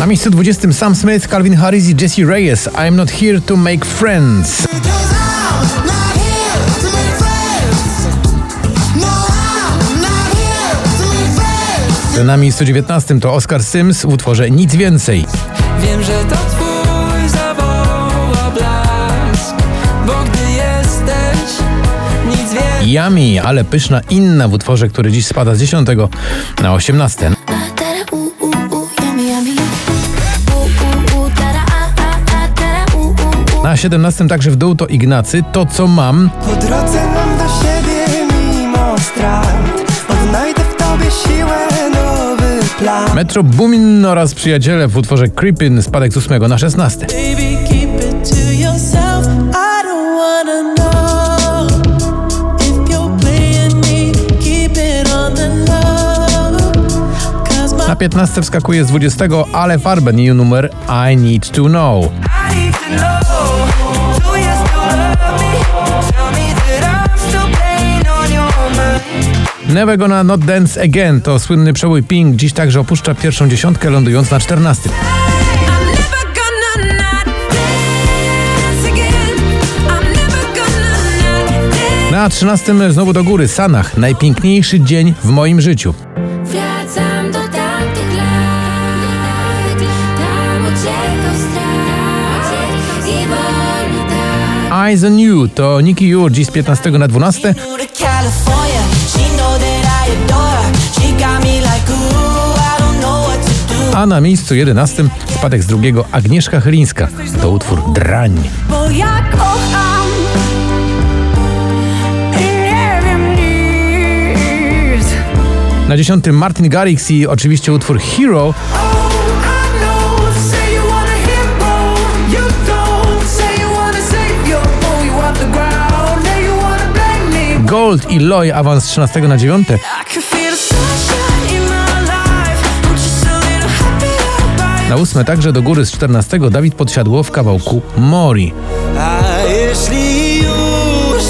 Na miejscu 20 Sam Smith, Calvin Harris i Jesse Reyes. I'm not here to make friends. Na miejscu 19 to Oscar Sims w utworze Nic więcej. Wiem, że to twój zawoła blask Bo gdy jesteś nic więcej Yummy, ale pyszna inna w utworze, który dziś spada z 10 na 18. 17 także w dół to Ignacy, to co mam. Po drodze mam do siebie mimo strat Odnajdę w tobie siłę, nowy plan Metro Boomin oraz przyjaciele w utworze Creepin spadek z 8 na 16. Baby, keep it to yourself I don't wanna know If you're playing me Keep it on the low Cause my Na 15 wskakuje z 20, ale Farben i numer I Need to Know. Never Gonna Not Dance Again to słynny przebój Pink, dziś także opuszcza pierwszą dziesiątkę, lądując na 14. I'm never gonna not dance again. I'm never gonna not dance. Na 13 znowu do góry Sanach, najpiękniejszy dzień w moim życiu. Eyes on You to Nicky Jur, dziś z 15 na 12. Moved to California. She know that I adore her. She got me like ooh, I don't know what to do. A na miejscu 11 spadek z drugiego Agnieszka Chylińska. To utwór Drań. Bo ja kocham. Na 10 Martin Garrix i oczywiście utwór Hero. Gold i Loy awans z 13 na 9. I can feel the sunshine in my life. I'm just a little happier by Na 8 także do góry z 14 Dawid Podsiadło w kawałku Mori. A jeśli już,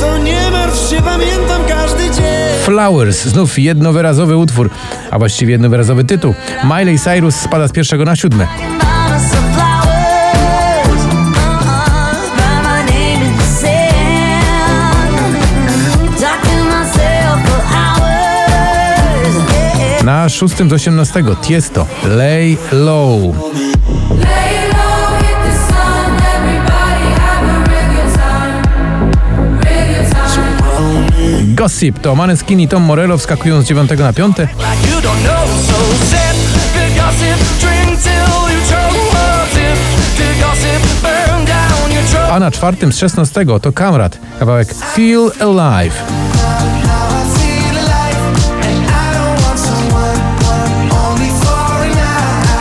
to nie martw się, pamiętam każdy dzień Flowers, znów jednowyrazowy utwór, a właściwie jednowyrazowy tytuł. Miley Cyrus spada z pierwszego na siódme. Na szóstym z 18 Tiesto, Lay Low. Gossip to Maneskin i Tom Morello wskakują z 9 na 5. like you don't know. So sip the gossip, drink till you choke. Sip the gossip, burn down your throat. A na czwartym z 16 to Kamrat, kawałek Feel Alive.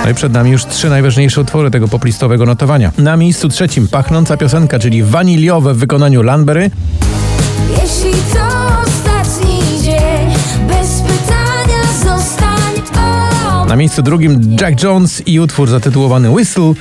No i przed nami już trzy najważniejsze utwory tego poplistowego notowania. Na miejscu trzecim pachnąca piosenka, czyli waniliowe w wykonaniu Lanbery. Jeśli to ostatni dzień Bez pytania zostań o Na miejscu drugim Jack Jones i utwór zatytułowany Whistle.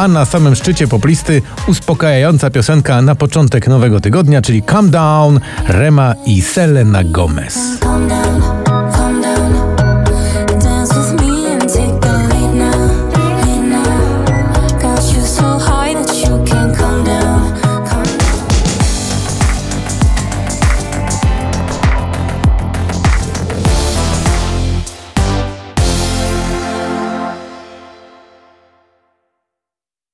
A na samym szczycie poplisty uspokajająca piosenka na początek nowego tygodnia, czyli Calm Down, Rema i Selena Gomez.